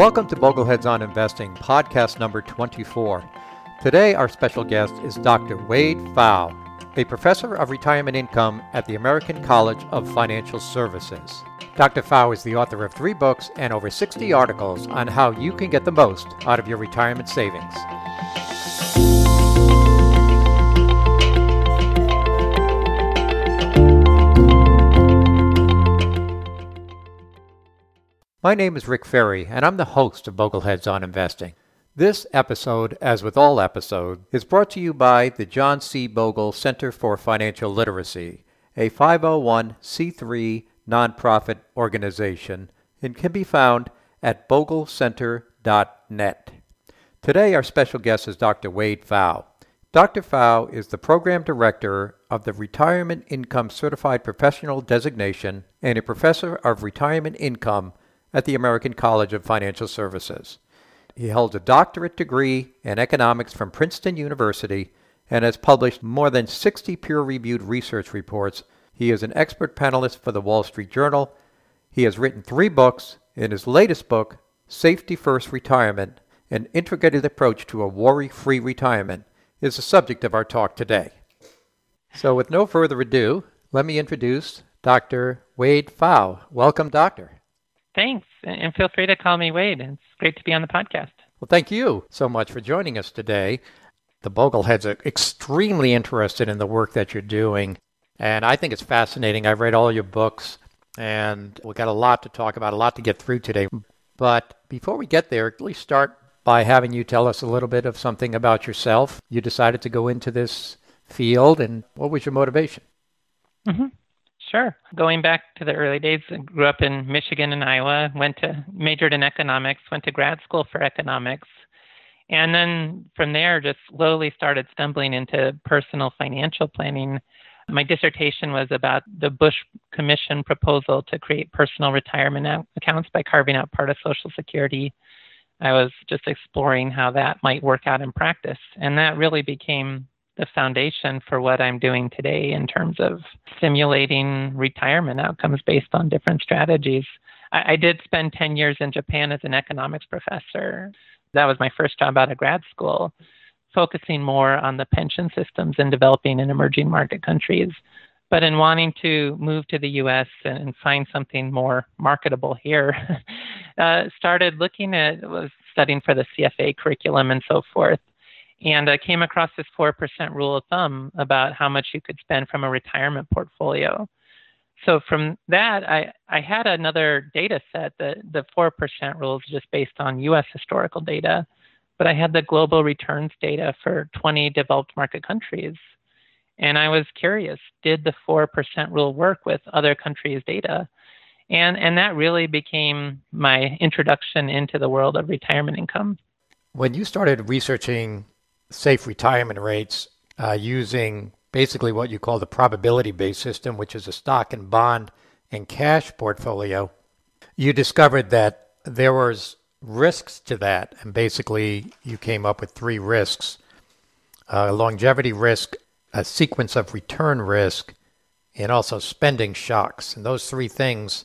Welcome to Bogleheads on Investing, podcast number 24. Today, our special guest is Dr. Wade Pfau, a professor of retirement income at the American College of Financial Services. Dr. Pfau is the author of three books and over 60 articles on how you can get the most out of your retirement savings. My name is Rick Ferri, and I'm the host of Bogleheads on Investing. This episode, as with all episodes, is brought to you by the John C. Bogle Center for Financial Literacy, a 501c3 nonprofit organization, and can be found at boglecenter.net. Today, our special guest is Dr. Wade Pfau. Dr. Pfau is the program director of the Retirement Income Certified Professional Designation and a professor of retirement income at the American College of Financial Services. He holds a doctorate degree in economics from Princeton University and has published more than 60 peer reviewed research reports. He is an expert panelist for the Wall Street Journal. He has written three books. In his latest book, Safety First Retirement An Integrated Approach to a Worry Free Retirement, is the subject of our talk today. So, with no further ado, let me introduce Dr. Wade Pfau. Welcome, Doctor. Thanks. And feel free to call me Wade. It's great to be on the podcast. Well, thank you so much for joining us today. The Bogleheads are extremely interested in the work that you're doing. And I think it's fascinating. I've read all your books and we've got a lot to talk about, a lot to get through today. But before we get there, let's start by having you tell us a little bit of something about yourself. You decided to go into this field, and what was your motivation? Mm-hmm. Sure. Going back to the early days, I grew up in Michigan and Iowa, went to majored in economics, went to grad school for economics. And then from there, just slowly started stumbling into personal financial planning. My dissertation was about the Bush Commission proposal to create personal retirement accounts by carving out part of Social Security. I was just exploring how that might work out in practice. And that really became the foundation for what I'm doing today in terms of simulating retirement outcomes based on different strategies. I, I did spend 10 years in Japan as an economics professor. That was my first job out of grad school, focusing more on the pension systems in developing and emerging market countries. But in wanting to move to the US and find something more marketable here, uh, started looking at, was studying for the CFA curriculum and so forth and I came across this 4% rule of thumb about how much you could spend from a retirement portfolio. So from that, I, I had another data set. that the 4% rule is just based on US historical data, but I had the global returns data for 20 developed market countries. And I was curious did the 4% rule work with other countries' data? And, and that really became my introduction into the world of retirement income. When you started researching safe retirement rates uh, using basically what you call the probability based system, which is a stock and bond and cash portfolio, you discovered that there was risks to that. And basically, you came up with three risks uh, longevity risk, a sequence of return risk, and also spending shocks. And those three things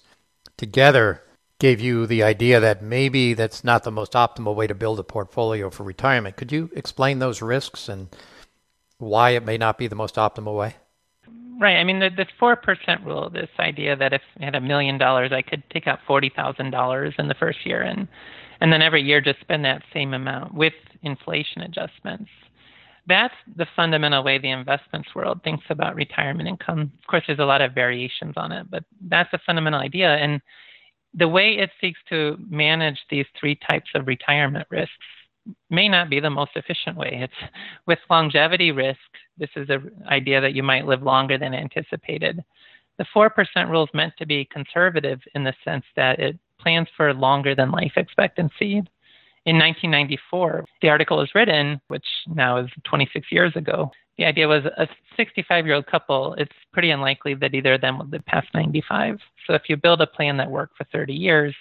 together gave you the idea that maybe that's not the most optimal way to build a portfolio for retirement. Could you explain those risks and why it may not be the most optimal way? Right. I mean, the, the 4% rule, this idea that if I had a million dollars, I could take out $40,000 in the first year and, and then every year just spend that same amount with inflation adjustments. That's the fundamental way the investments world thinks about retirement income. Of course, there's a lot of variations on it, but that's a fundamental idea. And the way it seeks to manage these three types of retirement risks may not be the most efficient way. It's with longevity risk, this is an idea that you might live longer than anticipated. The 4% rule is meant to be conservative in the sense that it plans for longer than life expectancy. In 1994, the article was written, which now is 26 years ago, the idea was a 65 year old couple, it's pretty unlikely that either of them would live past 95. So if you build a plan that worked for 30 years,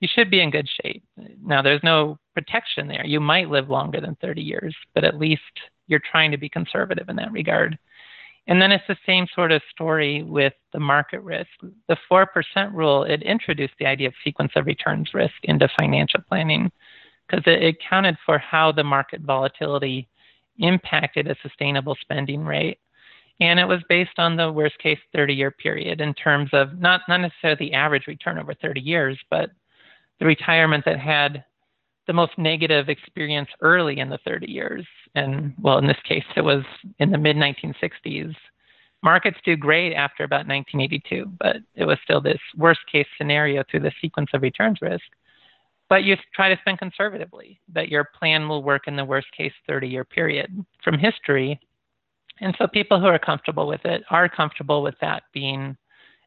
you should be in good shape. Now, there's no protection there. You might live longer than 30 years, but at least you're trying to be conservative in that regard. And then it's the same sort of story with the market risk. The 4% rule, it introduced the idea of sequence of returns risk into financial planning because it accounted for how the market volatility impacted a sustainable spending rate. And it was based on the worst case 30 year period in terms of not, not necessarily the average return over 30 years, but the retirement that had the most negative experience early in the 30 years. And well, in this case, it was in the mid 1960s. Markets do great after about 1982, but it was still this worst case scenario through the sequence of returns risk. But you try to spend conservatively, that your plan will work in the worst case 30 year period from history. And so people who are comfortable with it are comfortable with that being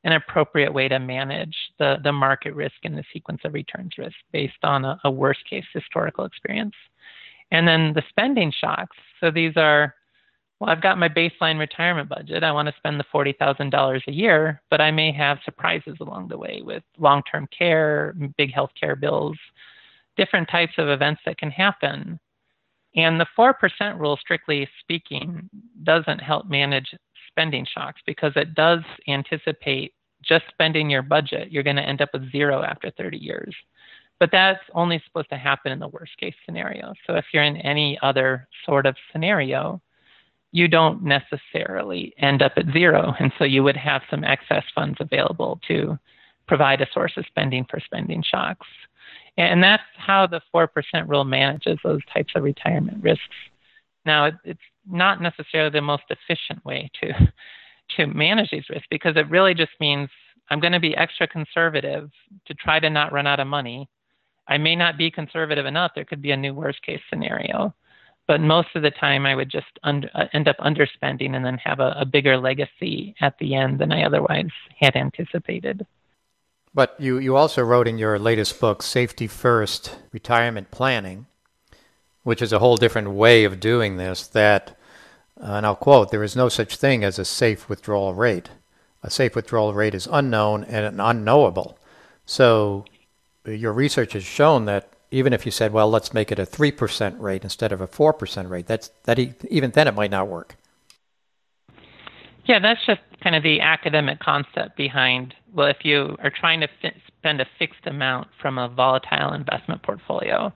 an appropriate way to manage the, the market risk and the sequence of returns risk based on a, a worst case historical experience. And then the spending shocks. So these are, well, I've got my baseline retirement budget. I want to spend the $40,000 a year, but I may have surprises along the way with long term care, big healthcare bills, different types of events that can happen. And the 4% rule, strictly speaking, doesn't help manage spending shocks because it does anticipate just spending your budget, you're going to end up with zero after 30 years. But that's only supposed to happen in the worst case scenario. So if you're in any other sort of scenario, you don't necessarily end up at zero. And so you would have some excess funds available to provide a source of spending for spending shocks. And that's how the 4% rule manages those types of retirement risks. Now, it's not necessarily the most efficient way to to manage these risks because it really just means I'm going to be extra conservative to try to not run out of money. I may not be conservative enough. There could be a new worst case scenario. But most of the time, I would just under, uh, end up underspending and then have a, a bigger legacy at the end than I otherwise had anticipated. But you, you also wrote in your latest book, Safety First Retirement Planning, which is a whole different way of doing this, that, uh, and I'll quote, there is no such thing as a safe withdrawal rate. A safe withdrawal rate is unknown and unknowable. So your research has shown that even if you said, well, let's make it a 3% rate instead of a 4% rate, that's, that even then it might not work. Yeah, that's just kind of the academic concept behind, well, if you are trying to spend a fixed amount from a volatile investment portfolio,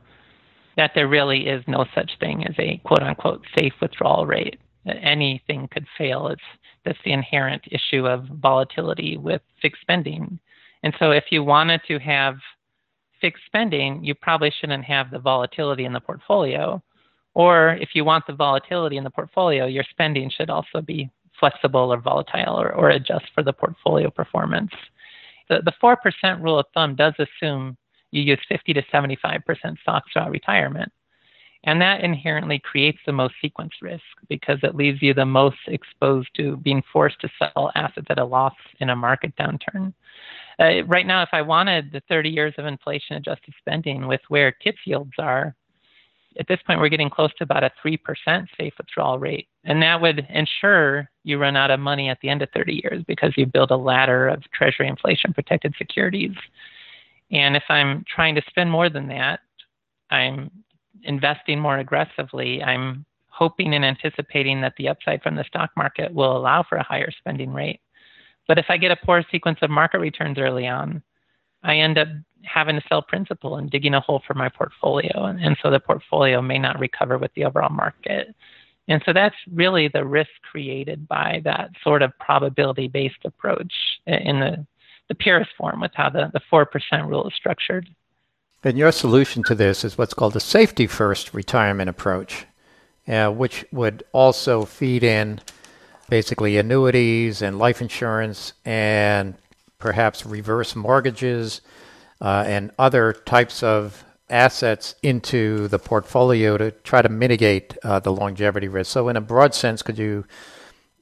that there really is no such thing as a quote unquote safe withdrawal rate. Anything could fail. It's that's the inherent issue of volatility with fixed spending. And so if you wanted to have fixed spending, you probably shouldn't have the volatility in the portfolio. Or if you want the volatility in the portfolio, your spending should also be flexible or volatile or, or adjust for the portfolio performance. The, the 4% rule of thumb does assume you use 50 to 75% stocks throughout retirement. And that inherently creates the most sequence risk because it leaves you the most exposed to being forced to sell assets at a loss in a market downturn. Uh, right now, if I wanted the 30 years of inflation adjusted spending with where TIPS yields are, at this point, we're getting close to about a 3% safe withdrawal rate. And that would ensure you run out of money at the end of 30 years because you build a ladder of Treasury inflation protected securities and if I'm trying to spend more than that, I'm investing more aggressively. I'm hoping and anticipating that the upside from the stock market will allow for a higher spending rate. But if I get a poor sequence of market returns early on, I end up having to sell principal and digging a hole for my portfolio. And, and so the portfolio may not recover with the overall market. And so that's really the risk created by that sort of probability based approach in the the purest form with how the, the 4% rule is structured. And your solution to this is what's called a safety first retirement approach, uh, which would also feed in basically annuities and life insurance and perhaps reverse mortgages uh, and other types of assets into the portfolio to try to mitigate uh, the longevity risk. So, in a broad sense, could you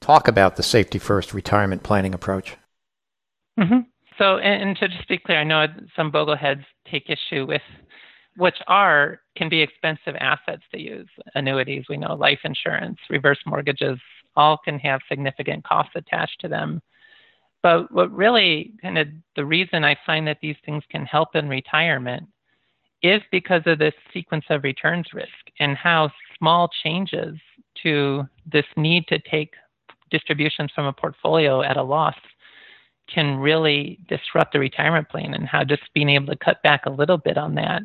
talk about the safety first retirement planning approach? Mm-hmm. So, and, and to just be clear, I know some bogleheads take issue with which are can be expensive assets to use. Annuities, we know, life insurance, reverse mortgages, all can have significant costs attached to them. But what really kind of the reason I find that these things can help in retirement is because of this sequence of returns risk and how small changes to this need to take distributions from a portfolio at a loss can really disrupt the retirement plan and how just being able to cut back a little bit on that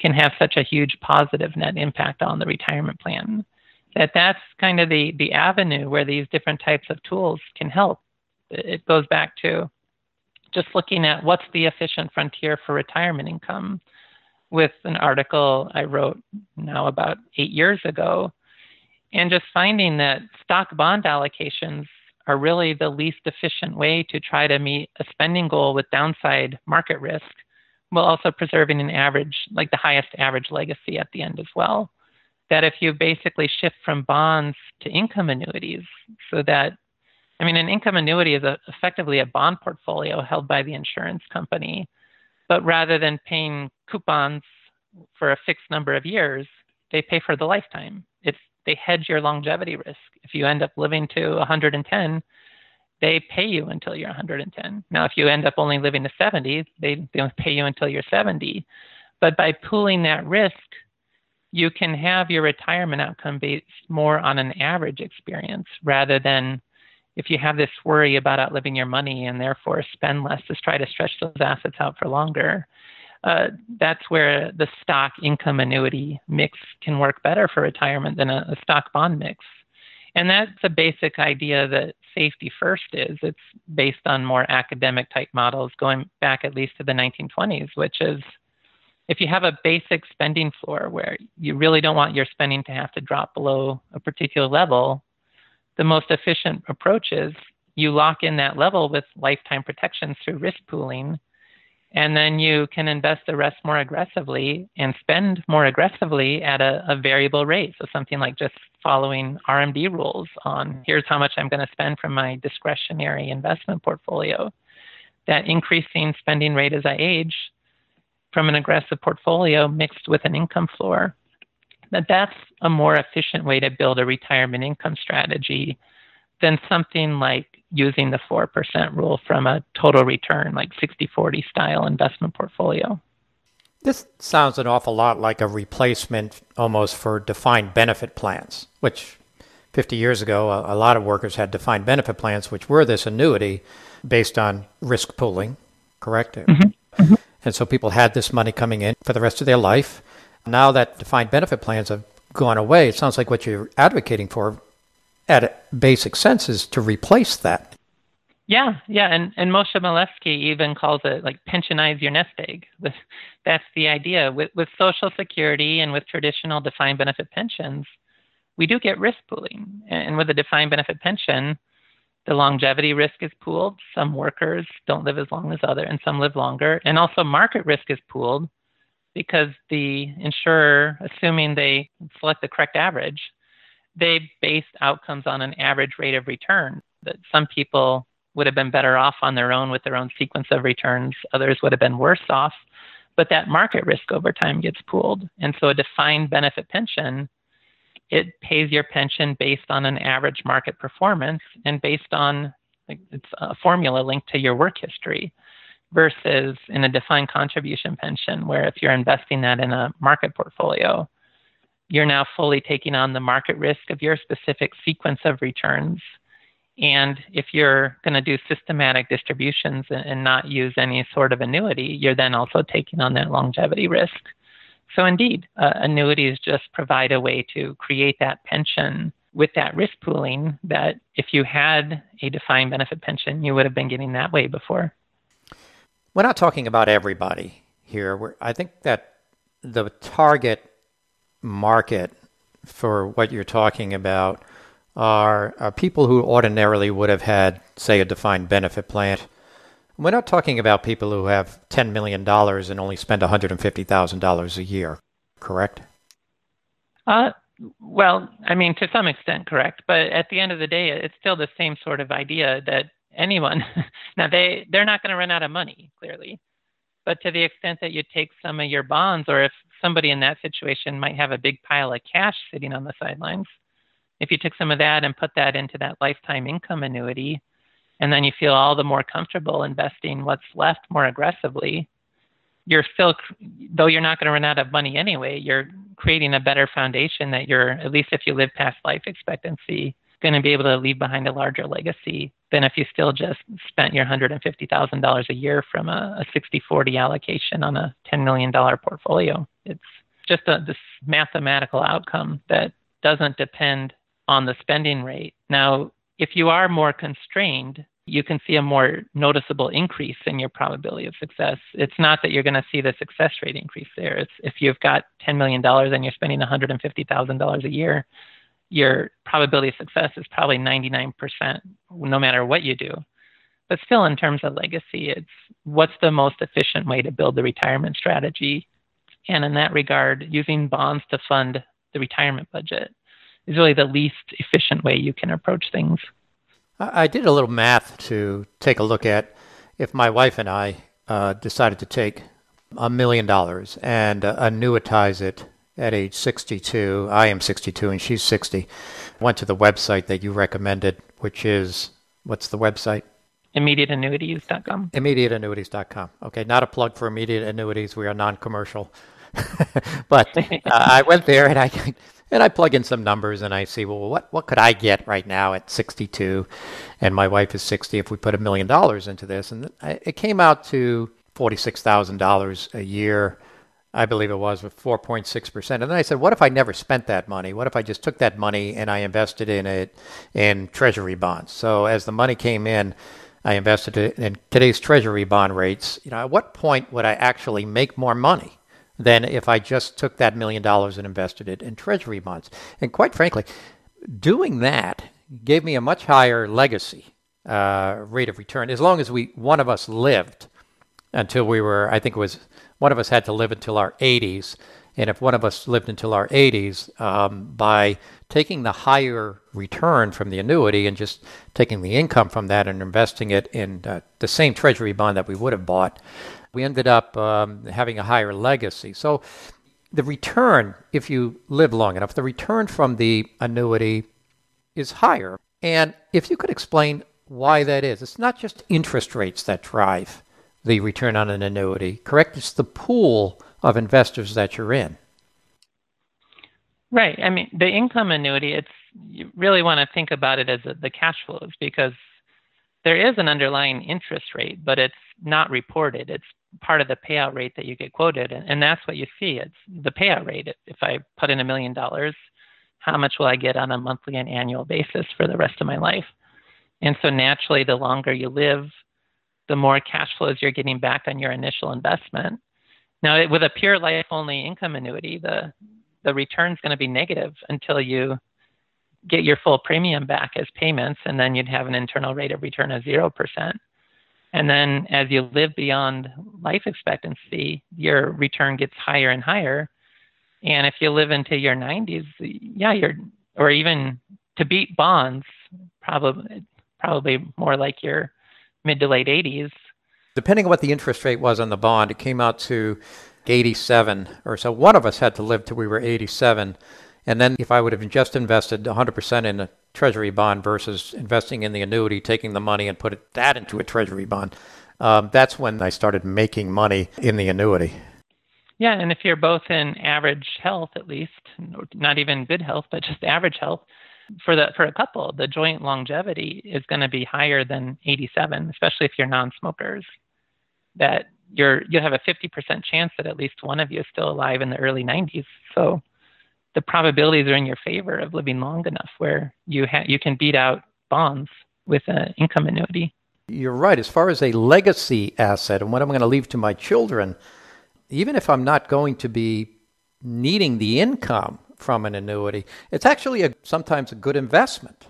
can have such a huge positive net impact on the retirement plan that that's kind of the the avenue where these different types of tools can help it goes back to just looking at what's the efficient frontier for retirement income with an article I wrote now about 8 years ago and just finding that stock bond allocations are really the least efficient way to try to meet a spending goal with downside market risk while also preserving an average, like the highest average legacy at the end as well. That if you basically shift from bonds to income annuities, so that, I mean, an income annuity is a, effectively a bond portfolio held by the insurance company, but rather than paying coupons for a fixed number of years, they pay for the lifetime. It's they hedge your longevity risk. If you end up living to 110, they pay you until you're 110. Now, if you end up only living to 70, they don't pay you until you're 70. But by pooling that risk, you can have your retirement outcome based more on an average experience rather than if you have this worry about outliving your money and therefore spend less to try to stretch those assets out for longer uh, that's where the stock income annuity mix can work better for retirement than a, a stock bond mix. And that's a basic idea that safety first is. It's based on more academic type models going back at least to the 1920s, which is if you have a basic spending floor where you really don't want your spending to have to drop below a particular level, the most efficient approach is you lock in that level with lifetime protections through risk pooling and then you can invest the rest more aggressively and spend more aggressively at a, a, variable rate. So something like just following RMD rules on here's how much I'm going to spend from my discretionary investment portfolio. That increasing spending rate as I age from an aggressive portfolio mixed with an income floor. That that's a more efficient way to build a retirement income strategy than something like using the 4% rule from a total return, like 60 40 style investment portfolio. This sounds an awful lot like a replacement almost for defined benefit plans, which 50 years ago, a, lot of workers had defined benefit plans, which were this annuity based on risk pooling, correct? Mm-hmm. And so people had this money coming in for the rest of their life. Now that defined benefit plans have gone away, it sounds like what you're advocating for at a basic sense is to replace that. Yeah, yeah, and and Moshe Milevsky even calls it like pensionize your nest egg. That's the idea with with Social Security and with traditional defined benefit pensions. We do get risk pooling, and with a defined benefit pension, the longevity risk is pooled. Some workers don't live as long as other, and some live longer, and also market risk is pooled because the insurer, assuming they select the correct average, they based outcomes on an average rate of return. That some people would have been better off on their own with their own sequence of returns, others would have been worse off. But that market risk over time gets pooled. And so a defined benefit pension, it pays your pension based on an average market performance and based on it's a formula linked to your work history versus in a defined contribution pension where if you're investing that in a market portfolio you're now fully taking on the market risk of your specific sequence of returns. And if you're going to do systematic distributions and not use any sort of annuity, you're then also taking on that longevity risk. So, indeed, uh, annuities just provide a way to create that pension with that risk pooling that if you had a defined benefit pension, you would have been getting that way before. We're not talking about everybody here. We're, I think that the target market for what you're talking about are, are people who ordinarily would have had, say, a defined benefit plan. We're not talking about people who have $10 million and only spend $150,000 a year, correct? Uh, well, I mean, to some extent, correct. But at the end of the day, it's still the same sort of idea that anyone, now they, they're not going to run out of money, clearly. But to the extent that you take some of your bonds, or if somebody in that situation might have a big pile of cash sitting on the sidelines, if you took some of that and put that into that lifetime income annuity, and then you feel all the more comfortable investing what's left more aggressively, you're still, though you're not going to run out of money anyway, you're creating a better foundation that you're, at least if you live past life expectancy, going to be able to leave behind a larger legacy than if you still just spent your $150,000 a year from a, a 60 40 allocation on a $10 million portfolio. It's just a, this mathematical outcome that doesn't depend on the spending rate. Now, if you are more constrained, you can see a more noticeable increase in your probability of success. It's not that you're going to see the success rate increase there. It's if you've got $10 million and you're spending $150,000 a year, your probability of success is probably 99% no matter what you do. But still, in terms of legacy, it's what's the most efficient way to build the retirement strategy. And in that regard, using bonds to fund the retirement budget is really the least efficient way you can approach things. I did a little math to take a look at if my wife and I uh, decided to take a million dollars and uh, annuitize it at age 62. I am 62 and she's 60. Went to the website that you recommended, which is what's the website? ImmediateAnnuities.com. ImmediateAnnuities.com. Okay, not a plug for immediate annuities. We are non-commercial. but uh, I went there and I and I plug in some numbers and I see, well, what what could I get right now at 62, and my wife is 60 if we put a million dollars into this, and it came out to forty-six thousand dollars a year I believe it was, with 4.6%. And then I said, what if I never spent that money? What if I just took that money and I invested in it in treasury bonds? So as the money came in, I invested it in today's treasury bond rates. You know, at what point would I actually make more money than if I just took that million dollars and invested it in treasury bonds? And quite frankly, doing that gave me a much higher legacy uh, rate of return as long as we one of us lived until we were, I think it was one of us had to live until our 80s. And if one of us lived until our 80s, um, by taking the higher return from the annuity and just taking the income from that and investing it in uh, the same treasury bond that we would have bought, we ended up um, having a higher legacy. So the return, if you live long enough, the return from the annuity is higher. And if you could explain why that is, it's not just interest rates that drive the return on an annuity, correct? It's the pool of investors that you're in. Right. I mean, the income annuity, it's you really want to think about it as a, the cash flows because there is an underlying interest rate, but it's not reported. It's part of the payout rate that you get quoted, and, and that's what you see. It's the payout rate. If I put in a million dollars, how much will I get on a monthly and annual basis for the rest of my life? And so naturally, the longer you live, the more cash flows you're getting back on your initial investment. Now, with a pure life only income annuity, the the return is going to be negative until you get your full premium back as payments, and then you'd have an internal rate of return of zero percent. And then as you live beyond life expectancy, your return gets higher and higher. And if you live into your 90s, yeah, you're or even to beat bonds, probably probably more like your mid to late 80s. Depending on what the interest rate was on the bond, it came out to 87 or so. One of us had to live till we were 87. And then if I would have just invested 100% in a treasury bond versus investing in the annuity, taking the money and put it, that into a treasury bond, um, that's when I started making money in the annuity. Yeah, and if you're both in average health, at least, not even good health, but just average health, for the for a couple, the joint longevity is going to be higher than 87, especially if you're non-smokers. That you're you have a 50% chance that at least one of you is still alive in the early 90s. So the probabilities are in your favor of living long enough where you ha- you can beat out bonds with an income annuity. You're right. As far as a legacy asset and what I'm going to leave to my children, even if I'm not going to be needing the income from an annuity. It's actually a, sometimes a good investment.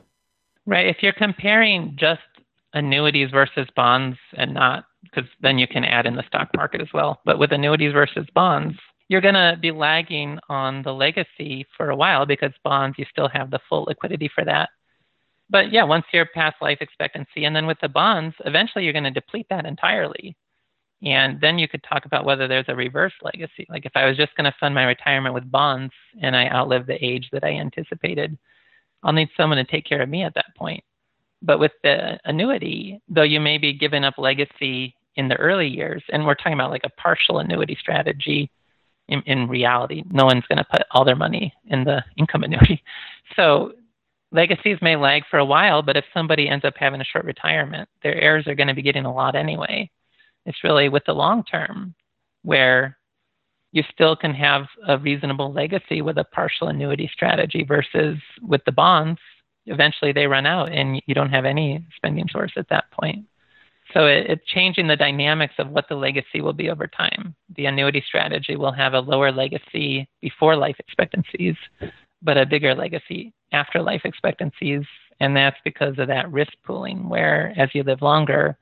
Right. If you're comparing just annuities versus bonds and not, because then you can add in the stock market as well. But with annuities versus bonds, you're going to be lagging on the legacy for a while because bonds, you still have the full liquidity for that. But yeah, once you're past life expectancy, and then with the bonds, eventually you're going to deplete that entirely. And then you could talk about whether there's a reverse legacy. Like if I was just going to fund my retirement with bonds and I outlive the age that I anticipated, I'll need someone to take care of me at that point. But with the annuity, though you may be giving up legacy in the early years, and we're talking about like a partial annuity strategy, in, in reality, no one's going to put all their money in the income annuity. So legacies may lag for a while, but if somebody ends up having a short retirement, their heirs are going to be getting a lot anyway. It's really with the long term where you still can have a reasonable legacy with a partial annuity strategy versus with the bonds. Eventually they run out and you don't have any spending source at that point. So it, it's changing the dynamics of what the legacy will be over time. The annuity strategy will have a lower legacy before life expectancies, but a bigger legacy after life expectancies. And that's because of that risk pooling, where as you live longer,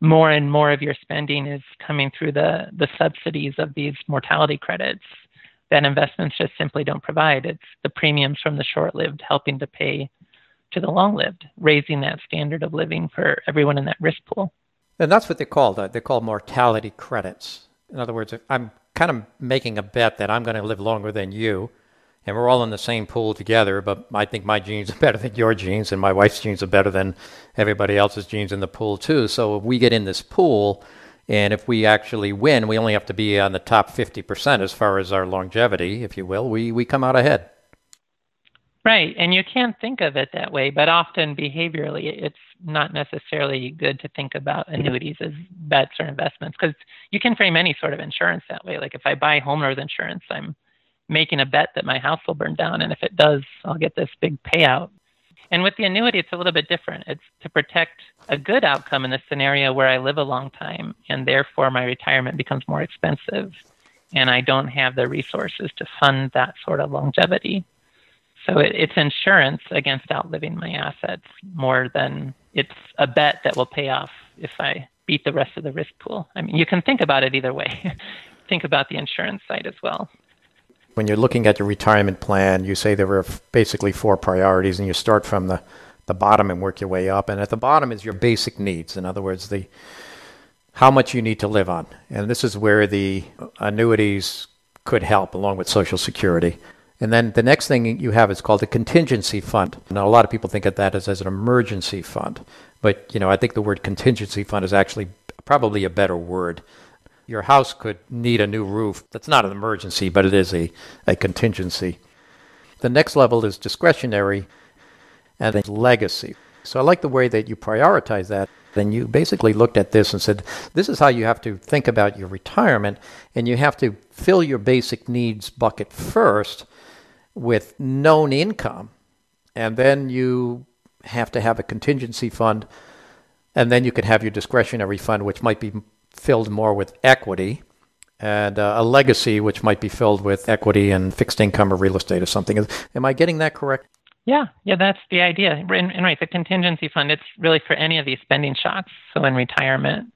more and more of your spending is coming through the, the subsidies of these mortality credits that investments just simply don't provide. It's the premiums from the short lived helping to pay to the long lived, raising that standard of living for everyone in that risk pool. And that's what they call called. Uh, they're mortality credits. In other words, I'm kind of making a bet that I'm going to live longer than you and we're all in the same pool together, but I think my genes are better than your genes, and my wife's genes are better than everybody else's genes in the pool, too. So if we get in this pool, and if we actually win, we only have to be on the top 50% as far as our longevity, if you will. We, we come out ahead. Right. And you can't think of it that way, but often behaviorally, it's not necessarily good to think about annuities as bets or investments because you can frame any sort of insurance that way. Like if I buy homeowners insurance, I'm making a bet that my house will burn down. And if it does, I'll get this big payout. And with the annuity, it's a little bit different. It's to protect a good outcome in the scenario where I live a long time and therefore my retirement becomes more expensive and I don't have the resources to fund that sort of longevity. So it, it's insurance against outliving my assets more than it's a bet that will pay off if I beat the rest of the risk pool. I mean, you can think about it either way. think about the insurance side as well when you're looking at your retirement plan, you say there are basically four priorities, and you start from the, the bottom and work your way up. And at the bottom is your basic needs. In other words, the how much you need to live on. And this is where the uh, annuities could help, along with Social Security. And then the next thing you have is called a contingency fund. Now, a lot of people think of that as, as an emergency fund, but you know, I think the word contingency fund is actually probably a better word your house could need a new roof. That's not an emergency, but it is a, a contingency. The next level is discretionary and then legacy. So I like the way that you prioritize that. Then you basically looked at this and said, this is how you have to think about your retirement, and you have to fill your basic needs bucket first with known income, and then you have to have a contingency fund, and then you can have your discretionary fund, which might be filled more with equity and uh, a legacy which might be filled with equity and fixed income or real estate or something. Am I getting that correct? Yeah, yeah, that's the idea. And, and right, the contingency fund, it's really for any of these spending shocks. So in retirement,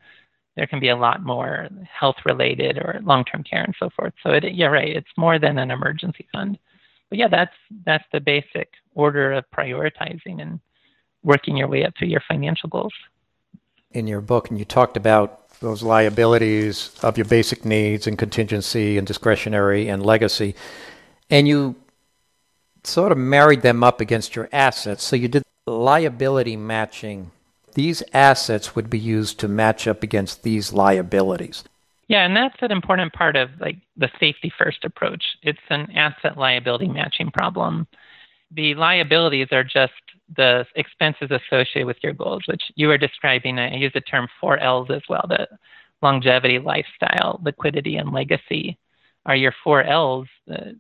there can be a lot more health related or long term care and so forth. So it, yeah, right, it's more than an emergency fund. But yeah, that's that's the basic order of prioritizing and working your way up to your financial goals. In your book, and you talked about those liabilities of your basic needs and contingency and discretionary and legacy, and you sort of married them up against your assets. So you did liability matching. These assets would be used to match up against these liabilities. Yeah, and that's an important part of like the safety first approach. It's an asset liability matching problem. The liabilities are just the expenses associated with your goals, which you were describing. I use the term four L's as well the longevity, lifestyle, liquidity, and legacy are your four L's. The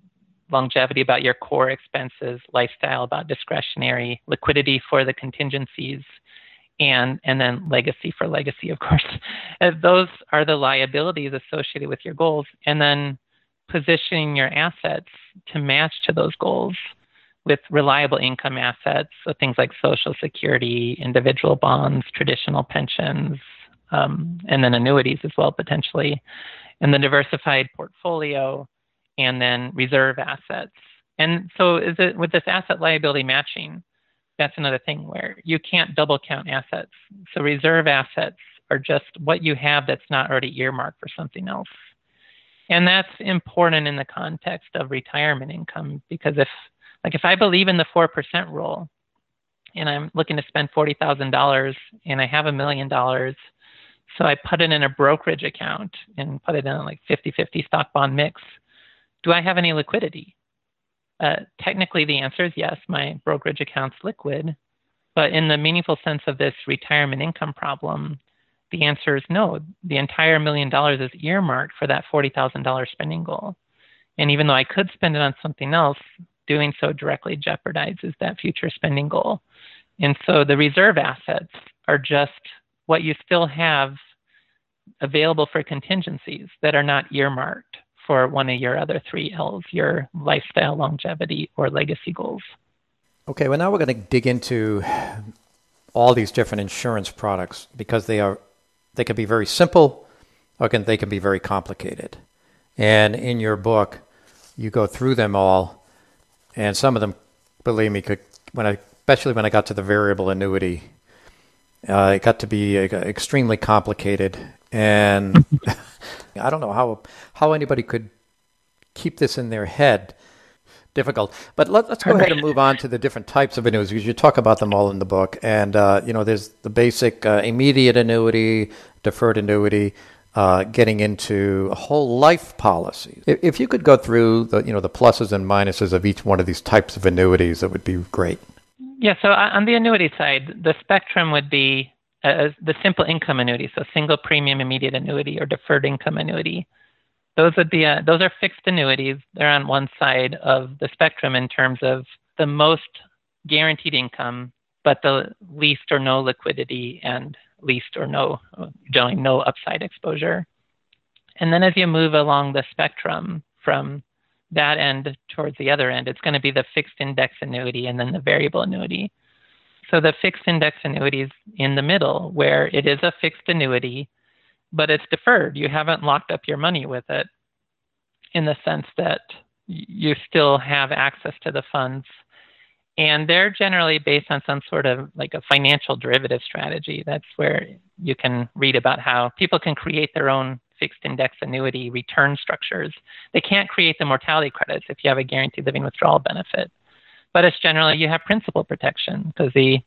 longevity about your core expenses, lifestyle about discretionary, liquidity for the contingencies, and and then legacy for legacy, of course. Those are the liabilities associated with your goals, and then positioning your assets to match to those goals with reliable income assets, so things like Social Security, individual bonds, traditional pensions, um, and then annuities as well, potentially, and the diversified portfolio, and then reserve assets. And so, is it with this asset liability matching? That's another thing where you can't double count assets. So, reserve assets are just what you have that's not already earmarked for something else. And that's important in the context of retirement income because if like if I believe in the 4% rule and I'm looking to spend $40,000 and I have a million dollars, so I put it in a brokerage account and put it in like 50 50 stock bond mix, do I have any liquidity? Uh, technically, the answer is yes, my brokerage account's liquid. But in the meaningful sense of this retirement income problem, the answer is no. The entire million dollars is earmarked for that $40,000 spending goal. And even though I could spend it on something else, doing so directly jeopardizes that future spending goal. And so the reserve assets are just what you still have available for contingencies that are not earmarked for one of your other three L's, your lifestyle, longevity, or legacy goals. Okay, well, now we're going to dig into all these different insurance products because they are they can be very simple or can, they can be very complicated. And in your book, you go through them all, and some of them, believe me, could when I especially when I got to the variable annuity, uh, it got to be uh, extremely complicated, and I don't know how how anybody could keep this in their head. Difficult, but let, us go ahead and move on to the different types of annuities because you talk about them all in the book. And uh, you know, there's the basic uh, immediate annuity, deferred annuity, uh, getting into a whole life policy. If, if, you could go through the you know the pluses and minuses of each one of these types of annuities, that would be great. Yeah. So uh, on the annuity side, the spectrum would be uh, the simple income annuity, so single premium immediate annuity or deferred income annuity. Those would be uh, those are fixed annuities. They're on one side of the spectrum in terms of the most guaranteed income, but the least or no liquidity and least or no generally no upside exposure. And then as you move along the spectrum from that end towards the other end, it's going to be the fixed index annuity and then the variable annuity. So the fixed index annuity is in the middle, where it is a fixed annuity, but it's deferred. You haven't locked up your money with it in the sense that you still have access to the funds. And they're generally based on some sort of like a financial derivative strategy. That's where you can read about how people can create their own fixed index annuity return structures. They can't create the mortality credits if you have a guaranteed living withdrawal benefit but it's generally you have principal protection because the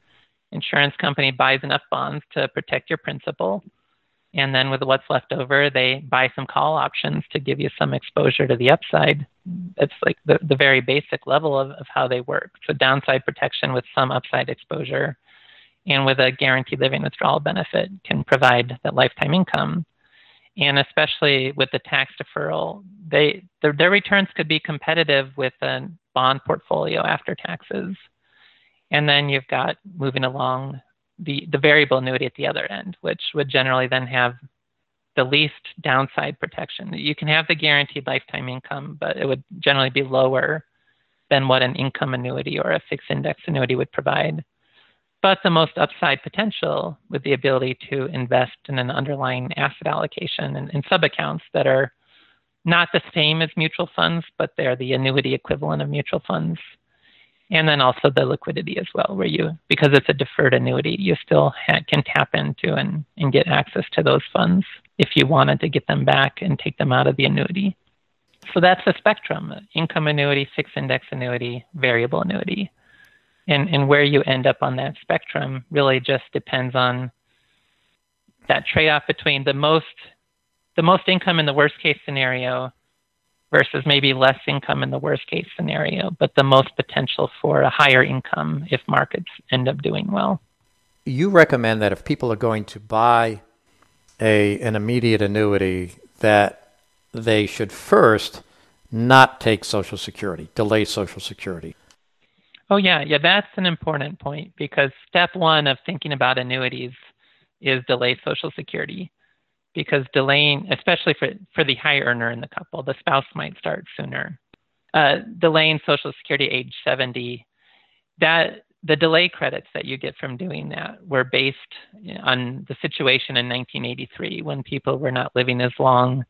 insurance company buys enough bonds to protect your principal. And then with what's left over, they buy some call options to give you some exposure to the upside. It's like the, the very basic level of, of how they work. So downside protection with some upside exposure and with a guaranteed living withdrawal benefit can provide that lifetime income. And especially with the tax deferral, they their, their returns could be competitive with a bond portfolio after taxes. And then you've got moving along the, the variable annuity at the other end, which would generally then have the least downside protection. You can have the guaranteed lifetime income, but it would generally be lower than what an income annuity or a fixed index annuity would provide. But the most upside potential with the ability to invest in an underlying asset allocation and in sub accounts that are not the same as mutual funds, but they're the annuity equivalent of mutual funds. And then also the liquidity as well, where you, because it's a deferred annuity, you still ha- can tap into and, and get access to those funds if you wanted to get them back and take them out of the annuity. So that's the spectrum income annuity, fixed index annuity, variable annuity. And, and where you end up on that spectrum really just depends on that trade off between the most the most income in the worst case scenario versus maybe less income in the worst case scenario, but the most potential for a higher income if markets end up doing well. You recommend that if people are going to buy a an immediate annuity that they should first not take social security, delay social security. Oh yeah, yeah, that's an important point because step 1 of thinking about annuities is delay social security because delaying, especially for, for the high earner in the couple, the spouse might start sooner. Uh, delaying Social Security age 70, that the delay credits that you get from doing that were based on the situation in 1983 when people were not living as long,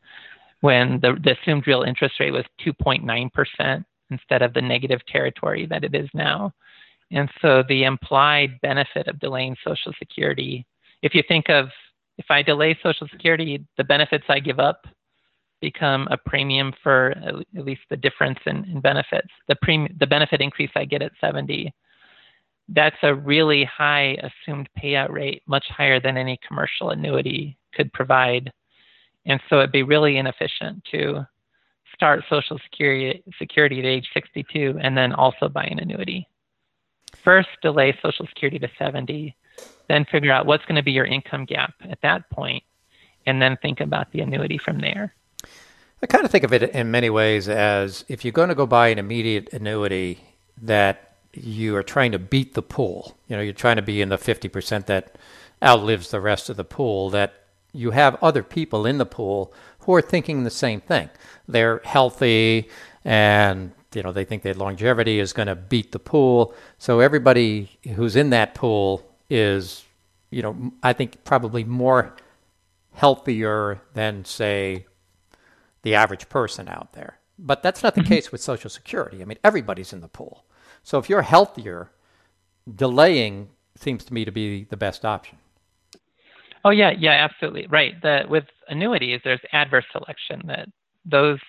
when the, the assumed real interest rate was 2.9% instead of the negative territory that it is now. And so the implied benefit of delaying Social Security, if you think of if I delay Social Security, the benefits I give up become a premium for at least the difference in, in benefits. The the benefit increase I get at 70, that's a really high assumed payout rate, much higher than any commercial annuity could provide. And so it'd be really inefficient to start Social Security, Security at age 62 and then also buy an annuity. First, delay Social Security to 70, then figure out what's going to be your income gap at that point, and then think about the annuity from there. I kind of think of it in many ways as if you're going to go buy an immediate annuity that you are trying to beat the pool, you know, you're trying to be in the 50% that outlives the rest of the pool, that you have other people in the pool who are thinking the same thing. They're healthy and you know they think that longevity is going to beat the pool. So everybody who's in that pool is you know I think probably more healthier than say the average person out there. But that's not the mm-hmm. case with Social Security. I mean, everybody's in the pool. So if you're healthier, delaying seems to me to be the best option. Oh yeah, yeah, absolutely right. The, with annuities, there's adverse selection that those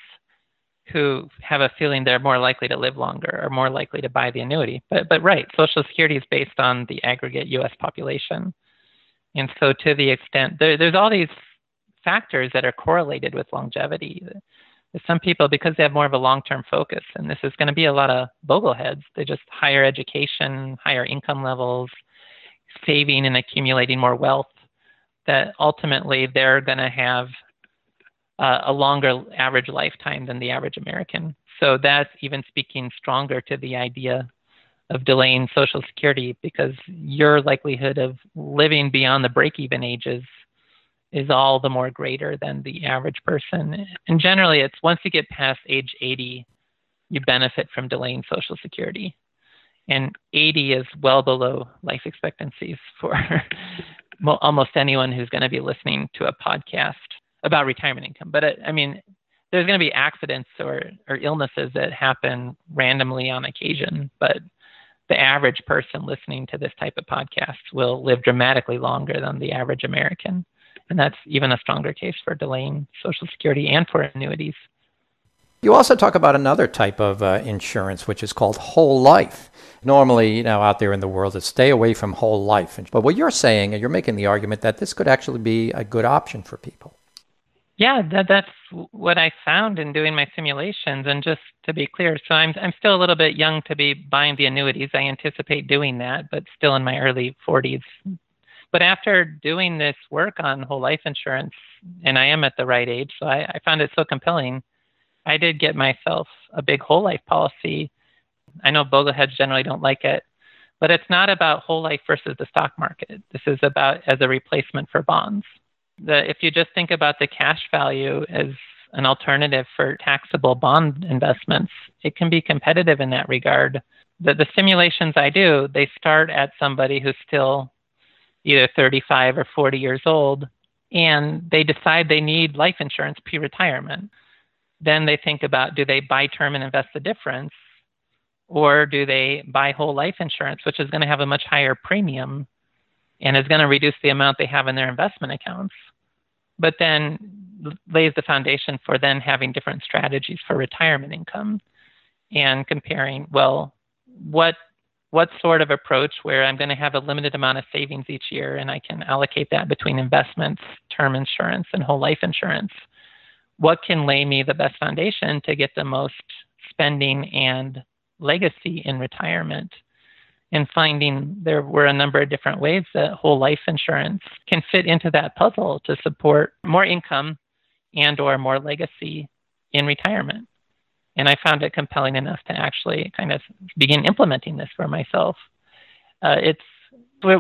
who have a feeling they're more likely to live longer are more likely to buy the annuity. But but right, Social Security is based on the aggregate U.S. population, and so to the extent there, there's all these factors that are correlated with longevity. Some people, because they have more of a long-term focus, and this is going to be a lot of bogleheads. They just higher education, higher income levels, saving and accumulating more wealth that ultimately they're going to have uh, a longer average lifetime than the average American. So that's even speaking stronger to the idea of delaying Social Security because your likelihood of living beyond the break even ages is all the more greater than the average person. And generally, it's once you get past age 80, you benefit from delaying Social Security. And 80 is well below life expectancies for almost anyone who's going to be listening to a podcast about retirement income. But it, I mean, there's going to be accidents or, or illnesses that happen randomly on occasion, but the average person listening to this type of podcast will live dramatically longer than the average American. And that's even a stronger case for delaying Social Security and for annuities. You also talk about another type of uh, insurance, which is called whole life. Normally, you know, out there in the world, is stay away from whole life. But what you're saying, and you're making the argument that this could actually be a good option for people. Yeah, that, that's what I found in doing my simulations. And just to be clear, so I'm I'm still a little bit young to be buying the annuities. I anticipate doing that, but still in my early 40s. But after doing this work on whole life insurance, and I am at the right age, so I, I found it so compelling I did get myself a big whole life policy. I know bogleheads generally don't like it, but it's not about whole life versus the stock market. This is about as a replacement for bonds. The, if you just think about the cash value as an alternative for taxable bond investments, it can be competitive in that regard. The, the simulations I do, they start at somebody who's still either 35 or 40 years old, and they decide they need life insurance pre retirement. Then they think about do they buy term and invest the difference, or do they buy whole life insurance, which is going to have a much higher premium and is going to reduce the amount they have in their investment accounts, but then lays the foundation for then having different strategies for retirement income and comparing, well, what what sort of approach where I'm going to have a limited amount of savings each year and I can allocate that between investments, term insurance, and whole life insurance what can lay me the best foundation to get the most spending and legacy in retirement and finding there were a number of different ways that whole life insurance can fit into that puzzle to support more income and or more legacy in retirement and i found it compelling enough to actually kind of begin implementing this for myself uh, it's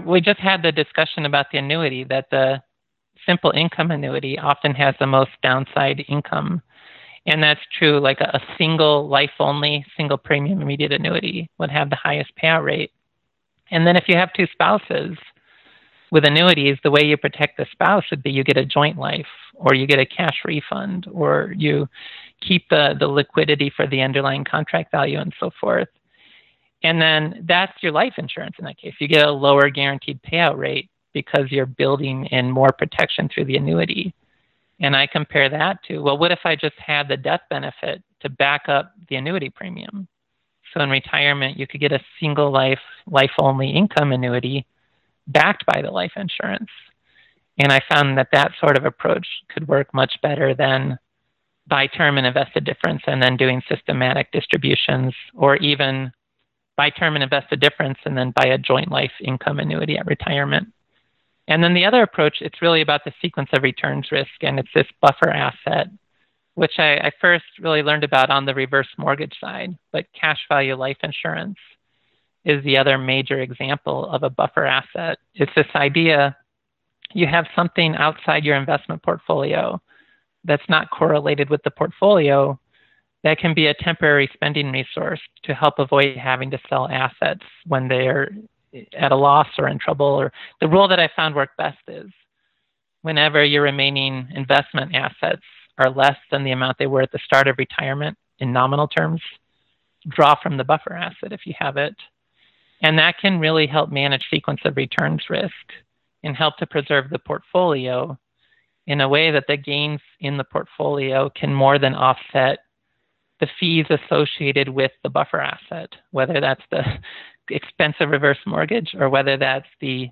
we just had the discussion about the annuity that the simple income annuity often has the most downside income. And that's true, like a, a single life only, single premium immediate annuity would have the highest payout rate. And then if you have two spouses with annuities, the way you protect the spouse would be you get a joint life or you get a cash refund or you keep the, the liquidity for the underlying contract value and so forth. And then that's your life insurance in that case. You get a lower guaranteed payout rate because you're building in more protection through the annuity. And I compare that to, well, what if I just had the death benefit to back up the annuity premium? So in retirement, you could get a single life, life only income annuity backed by the life insurance. And I found that that sort of approach could work much better than buy term and invested difference and then doing systematic distributions, or even buy term and invested difference and then buy a joint life income annuity at retirement. And then the other approach, it's really about the sequence of returns risk, and it's this buffer asset, which I, I first really learned about on the reverse mortgage side. But cash value life insurance is the other major example of a buffer asset. It's this idea you have something outside your investment portfolio that's not correlated with the portfolio that can be a temporary spending resource to help avoid having to sell assets when they're at a loss or in trouble. Or the rule that I found worked best is whenever your remaining investment assets are less than the amount they were at the start of retirement in nominal terms, draw from the buffer asset if you have it. And that can really help manage sequence of returns risk and help to preserve the portfolio in a way that the gains in the portfolio can more than offset the fees associated with the buffer asset, whether that's the expensive reverse mortgage or whether that's the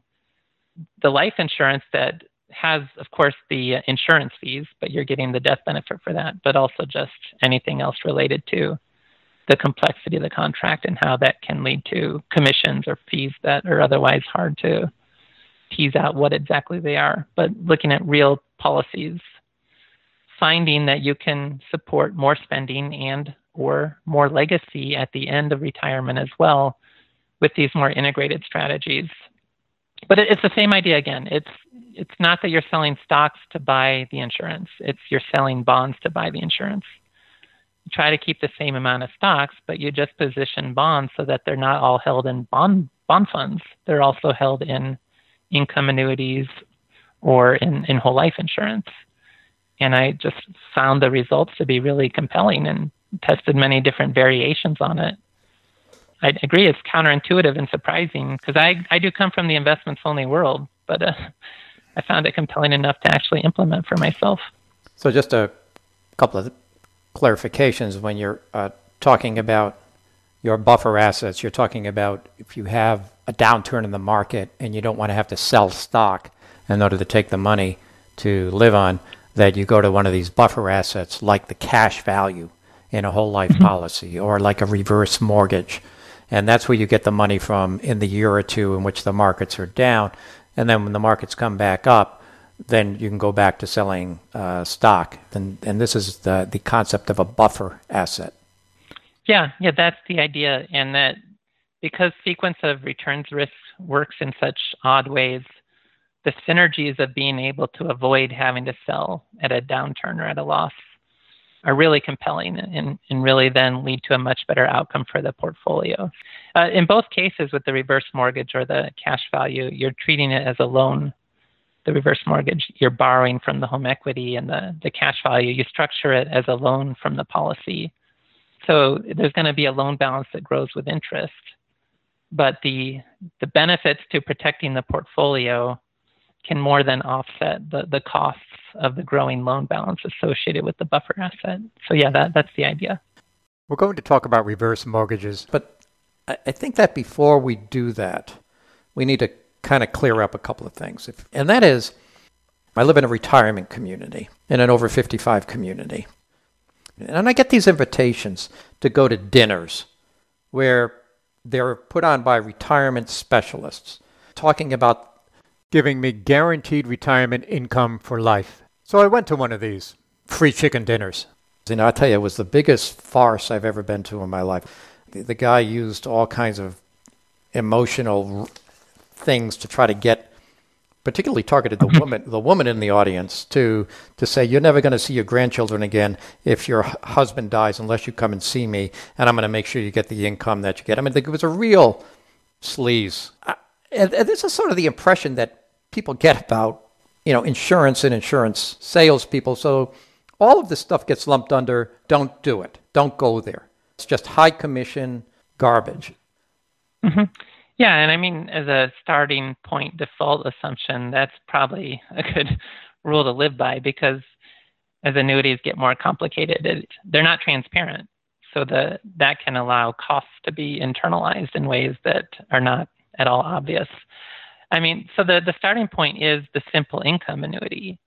the life insurance that has, of course, the insurance fees, but you're getting the death benefit for that, but also just anything else related to the complexity of the contract and how that can lead to commissions or fees that are otherwise hard to tease out what exactly they are. But looking at real policies, finding that you can support more spending and or more legacy at the end of retirement as well with these more integrated strategies. But it's the same idea again. It's it's not that you're selling stocks to buy the insurance. It's you're selling bonds to buy the insurance. You try to keep the same amount of stocks, but you just position bonds so that they're not all held in bond bond funds. They're also held in income annuities or in, in whole life insurance. And I just found the results to be really compelling and tested many different variations on it. I agree it's counterintuitive and surprising because I, I do come from the investments only world, but uh, I found it compelling enough to actually implement for myself. So, just a couple of clarifications when you're uh, talking about your buffer assets, you're talking about if you have a downturn in the market and you don't want to have to sell stock in order to take the money to live on, that you go to one of these buffer assets like the cash value in a whole life mm-hmm. policy or like a reverse mortgage. And that's where you get the money from in the year or two in which the markets are down. And then when the markets come back up, then you can go back to selling uh, stock. And, and this is the, the concept of a buffer asset. Yeah, yeah, that's the idea. And that because sequence of returns risk works in such odd ways, the synergies of being able to avoid having to sell at a downturn or at a loss are really compelling and, and really then lead to a much better outcome for the portfolio. Uh, in both cases, with the reverse mortgage or the cash value, you're treating it as a loan. The reverse mortgage, you're borrowing from the home equity, and the, the cash value, you structure it as a loan from the policy. So there's going to be a loan balance that grows with interest but the the benefits to protecting the portfolio can more than offset the, the costs of the growing loan balance associated with the buffer asset. So yeah, that, that's the idea. We're going to talk about reverse mortgages, but I think that before we do that, we need to kind of clear up a couple of things. If, and that is, I live in a retirement community, in an over 55 community. And I get these invitations to go to dinners where they're put on by retirement specialists talking about giving me guaranteed retirement income for life. So I went to one of these free chicken dinners. You know, I tell you, it was the biggest farce I've ever been to in my life. The, the guy used all kinds of emotional things to try to get particularly targeted the woman the woman in the audience to to say you're never going to see your grandchildren again if your husband dies unless you come and see me and I'm going to make sure you get the income that you get. I mean, it was a real sleaze. And, and this is sort of the impression that people get about you know insurance and insurance salespeople. So all of this stuff gets lumped under don't do it, don't go there. It's just high commission garbage. Mm-hmm. Yeah, and I mean, as a starting point default assumption, that's probably a good rule to live by because as annuities get more complicated, it, they're not transparent. So the, that can allow costs to be internalized in ways that are not at all obvious. I mean, so the, the starting point is the simple income annuity.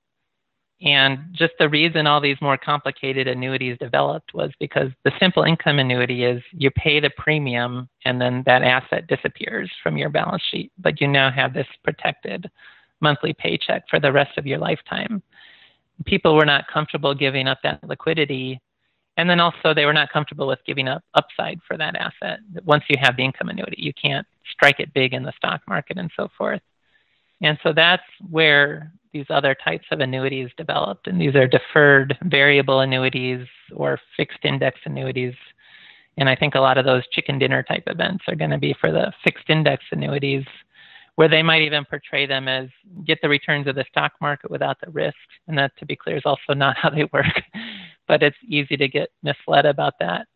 And just the reason all these more complicated annuities developed was because the simple income annuity is you pay the premium and then that asset disappears from your balance sheet, but you now have this protected monthly paycheck for the rest of your lifetime. People were not comfortable giving up that liquidity. And then also, they were not comfortable with giving up upside for that asset. Once you have the income annuity, you can't strike it big in the stock market and so forth. And so that's where these other types of annuities developed. And these are deferred variable annuities or fixed index annuities. And I think a lot of those chicken dinner type events are going to be for the fixed index annuities, where they might even portray them as get the returns of the stock market without the risk. And that, to be clear, is also not how they work. but it's easy to get misled about that.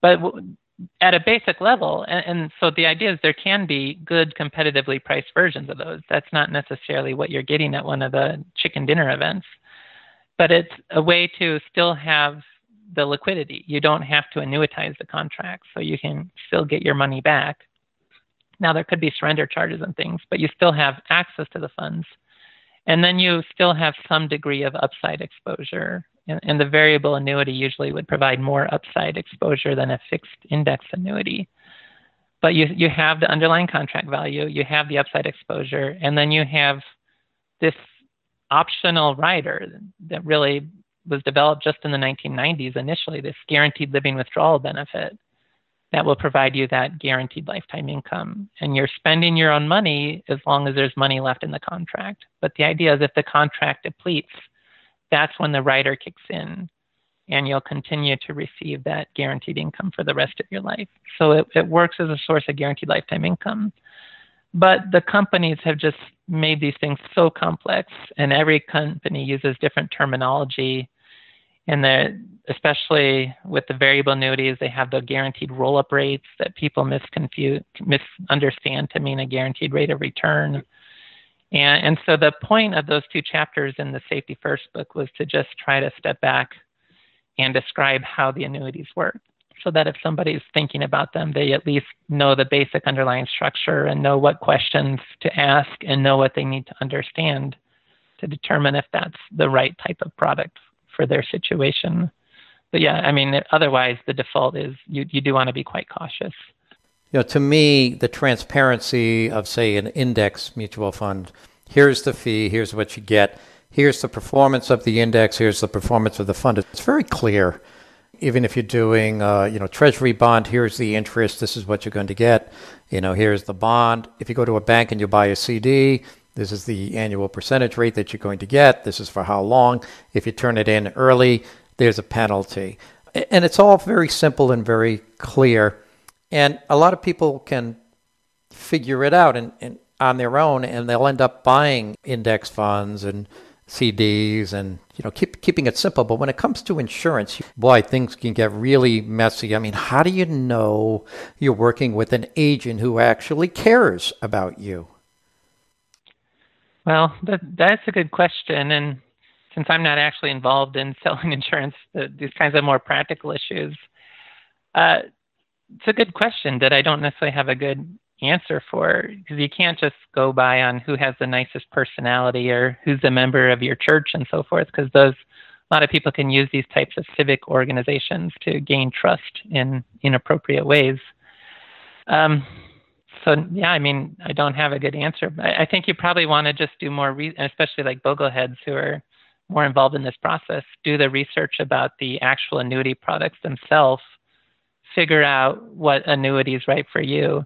But at a basic level. And, and, so the idea is there can be good competitively priced versions of those. That's not necessarily what you're getting at one of the chicken dinner events, but it's a way to still have the liquidity. You don't have to annuitize the contract, so you can still get your money back. Now, there could be surrender charges and things, but you still have access to the funds. And then you still have some degree of upside exposure and, the variable annuity usually would provide more upside exposure than a fixed index annuity. But you, you have the underlying contract value, you have the upside exposure, and then you have this optional rider that really was developed just in the 1990s initially, this guaranteed living withdrawal benefit that will provide you that guaranteed lifetime income. And you're spending your own money as long as there's money left in the contract. But the idea is if the contract depletes, that's when the rider kicks in and you'll continue to receive that guaranteed income for the rest of your life. So it, it works as a source of guaranteed lifetime income. But the companies have just made these things so complex, and every company uses different terminology. And especially with the variable annuities, they have the guaranteed roll-up rates that people misconfuse, misunderstand to mean a guaranteed rate of return. And, and so the point of those two chapters in the Safety First book was to just try to step back and describe how the annuities work so that if somebody's thinking about them, they at least know the basic underlying structure and know what questions to ask and know what they need to understand to determine if that's the right type of product for their situation. But yeah, I mean, otherwise, the default is you, you do want to be quite cautious. You know, to me, the transparency of, say, an index mutual fund here's the fee, here's what you get, here's the performance of the index, here's the performance of the fund. It's very clear. Even if you're doing, uh, you know, treasury bond, here's the interest, this is what you're going to get. You know, here's the bond. If you go to a bank and you buy a CD, this is the annual percentage rate that you're going to get. This is for how long. If you turn it in early, there's a penalty. And it's all very simple and very clear. And a lot of people can figure it out and, and on their own, and they'll end up buying index funds and CDs and you know keep keeping it simple. But when it comes to insurance, boy, things can get really messy. I mean, how do you know you're working with an agent who actually cares about you? Well, that, that's a good question, and since I'm not actually involved in selling insurance, the, these kinds of more practical issues, uh, it's a good question that I don't necessarily have a good answer for because you can't just go by on who has the nicest personality or who's a member of your church and so forth because those a lot of people can use these types of civic organizations to gain trust in inappropriate ways. Um, so yeah, I mean, I don't have a good answer. I, I think you probably want to just do more, re- especially like bogleheads who are more involved in this process, do the research about the actual annuity products themselves figure out what annuity is right for you,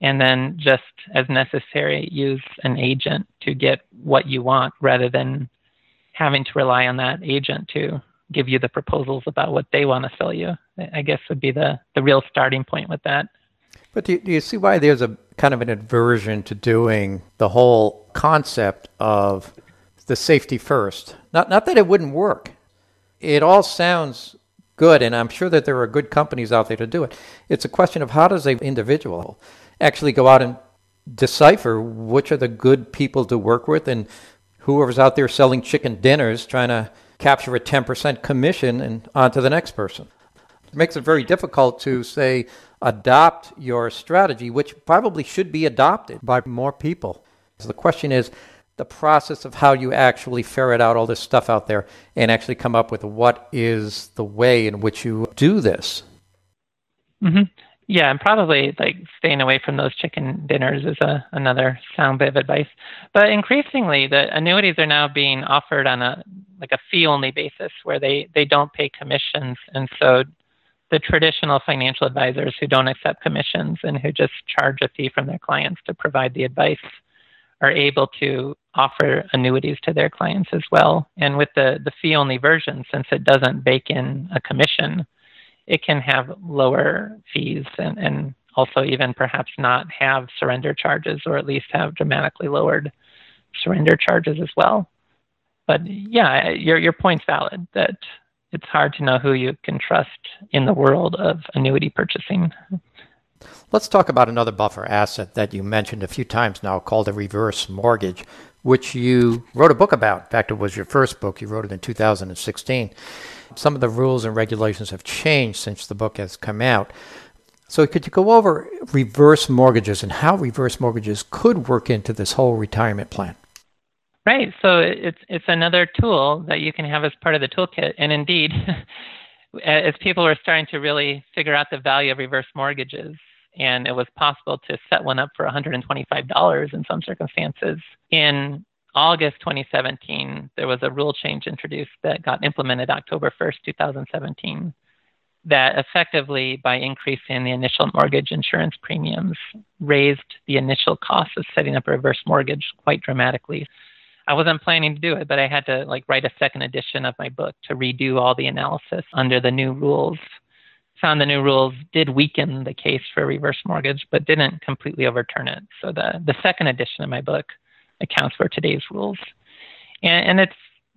and then just as necessary, use an agent to get what you want rather than having to rely on that agent to give you the proposals about what they want to sell you. I guess would be the, the real starting point with that. But do you, do you see why there's a kind of an aversion to doing the whole concept of the safety first? Not, not that it wouldn't work. It all sounds good, and I'm sure that there are good companies out there to do it. It's a question of how does an individual actually go out and decipher which are the good people to work with and whoever's out there selling chicken dinners trying to capture a 10% commission and on to the next person. Makes it very difficult to say adopt your strategy, which probably should be adopted by more people. So the question is, the process of how you actually ferret out all this stuff out there and actually come up with what is the way in which you do this. Mm-hmm. Yeah, and probably like staying away from those chicken dinners is a, another sound bit of advice. But increasingly, the annuities are now being offered on a like a fee only basis where they they don't pay commissions, and so the traditional financial advisors who don't accept commissions and who just charge a fee from their clients to provide the advice are able to offer annuities to their clients as well. And with the, the fee only version, since it doesn't bake in a commission, it can have lower fees and, and also even perhaps not have surrender charges or at least have dramatically lowered surrender charges as well. But yeah, your, your point's valid that it's hard to know who you can trust in the world of annuity purchasing. Let's talk about another buffer asset that you mentioned a few times now called a reverse mortgage, which you wrote a book about. In fact, it was your first book. You wrote it in 2016. Some of the rules and regulations have changed since the book has come out. So, could you go over reverse mortgages and how reverse mortgages could work into this whole retirement plan? Right. So it's it's another tool that you can have as part of the toolkit. And indeed, as people were starting to really figure out the value of reverse mortgages, and it was possible to set one up for $125 in some circumstances. In August 2017, there was a rule change introduced that got implemented October 1st, 2017, that effectively, by increasing the initial mortgage insurance premiums, raised the initial cost of setting up a reverse mortgage quite dramatically. I wasn't planning to do it, but I had to like write a second edition of my book to redo all the analysis under the new rules found the new rules did weaken the case for reverse mortgage, but didn't completely overturn it. So the, the second edition of my book accounts for today's rules. And, and it's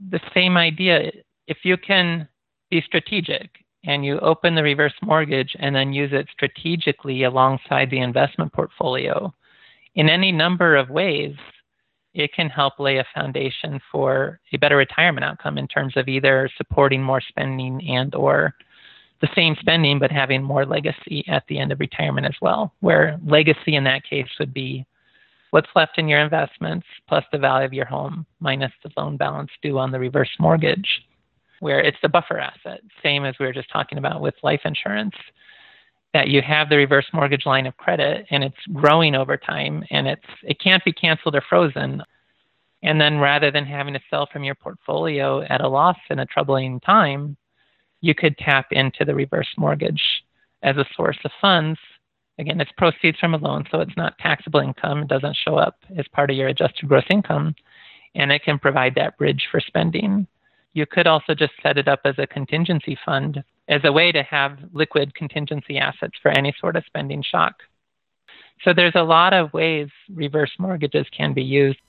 the same idea. If you can be strategic and you open the reverse mortgage and then use it strategically alongside the investment portfolio in any number of ways, it can help lay a foundation for a better retirement outcome in terms of either supporting more spending and or the same spending but having more legacy at the end of retirement as well, where legacy in that case would be what's left in your investments plus the value of your home minus the loan balance due on the reverse mortgage, where it's the buffer asset, same as we were just talking about with life insurance. That you have the reverse mortgage line of credit and it's growing over time and it's it can't be canceled or frozen. And then rather than having to sell from your portfolio at a loss in a troubling time, you could tap into the reverse mortgage as a source of funds. Again, it's proceeds from a loan, so it's not taxable income. It doesn't show up as part of your adjusted gross income, and it can provide that bridge for spending. You could also just set it up as a contingency fund as a way to have liquid contingency assets for any sort of spending shock. So there's a lot of ways reverse mortgages can be used.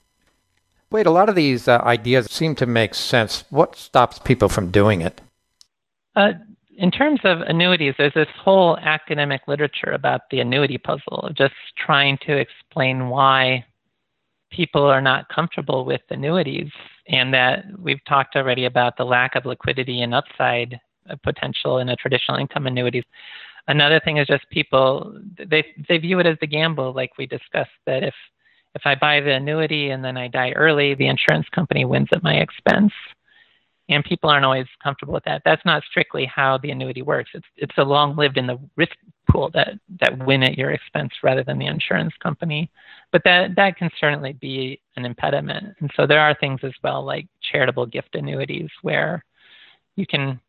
Wade, a lot of these uh, ideas seem to make sense. What stops people from doing it? Uh, in terms of annuities, there's this whole academic literature about the annuity puzzle, just trying to explain why people are not comfortable with annuities, and that we've talked already about the lack of liquidity and upside potential in a traditional income annuities. Another thing is just people they they view it as the gamble, like we discussed, that if if I buy the annuity and then I die early, the insurance company wins at my expense and people aren't always comfortable with that. That's not strictly how the annuity works. It's it's a long lived in the risk pool that that win at your expense rather than the insurance company. But that that can certainly be an impediment. And so there are things as well like charitable gift annuities where you can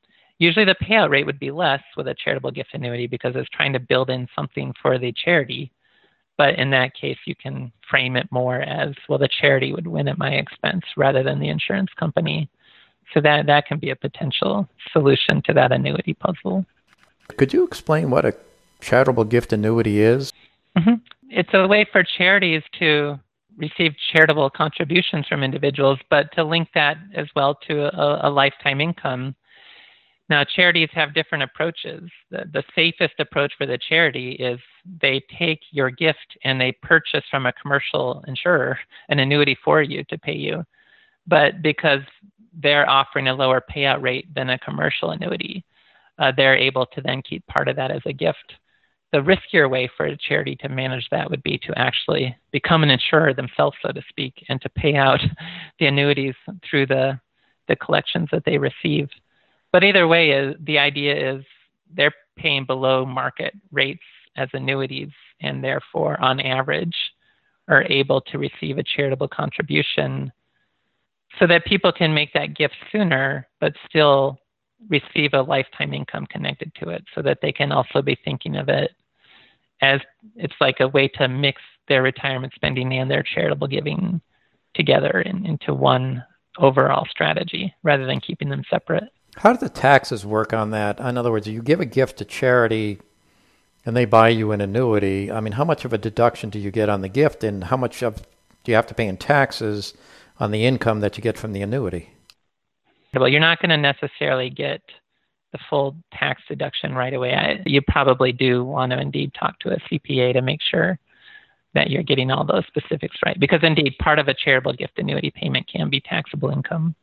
usually the payout rate would be less with a charitable gift annuity because it's trying to build in something for the charity. But in that case, you can frame it more as well, the charity would win at my expense rather than the insurance company. So that, that can be a potential solution to that annuity puzzle. Could you explain what a charitable gift annuity is? Mm-hmm. It's a way for charities to receive charitable contributions from individuals, but to link that as well to a, a lifetime income. Now, charities have different approaches. The, the safest approach for the charity is they take your gift and they purchase from a commercial insurer an annuity for you to pay you. But because they're offering a lower payout rate than a commercial annuity, uh, they're able to then keep part of that as a gift the riskier way for a charity to manage that would be to actually become an insurer themselves, so to speak, and to pay out the annuities through the the collections that they receive. But either way, is the idea is they're paying below market rates as annuities, and therefore, on average, are able to receive a charitable contribution so that people can make that gift sooner, but still receive a lifetime income connected to it so that they can also be thinking of it as it's like a way to mix their retirement spending and their charitable giving together in, into one overall strategy rather than keeping them separate. How do the taxes work on that? In other words, you give a gift to charity and they buy you an annuity. I mean, how much of a deduction do you get on the gift and how much of do you have to pay in taxes on the income that you get from the annuity? Well, you're not going to necessarily get the full tax deduction right away. I, you probably do want to indeed talk to a CPA to make sure that you're getting all those specifics right. Because indeed, part of a charitable gift annuity payment can be taxable income.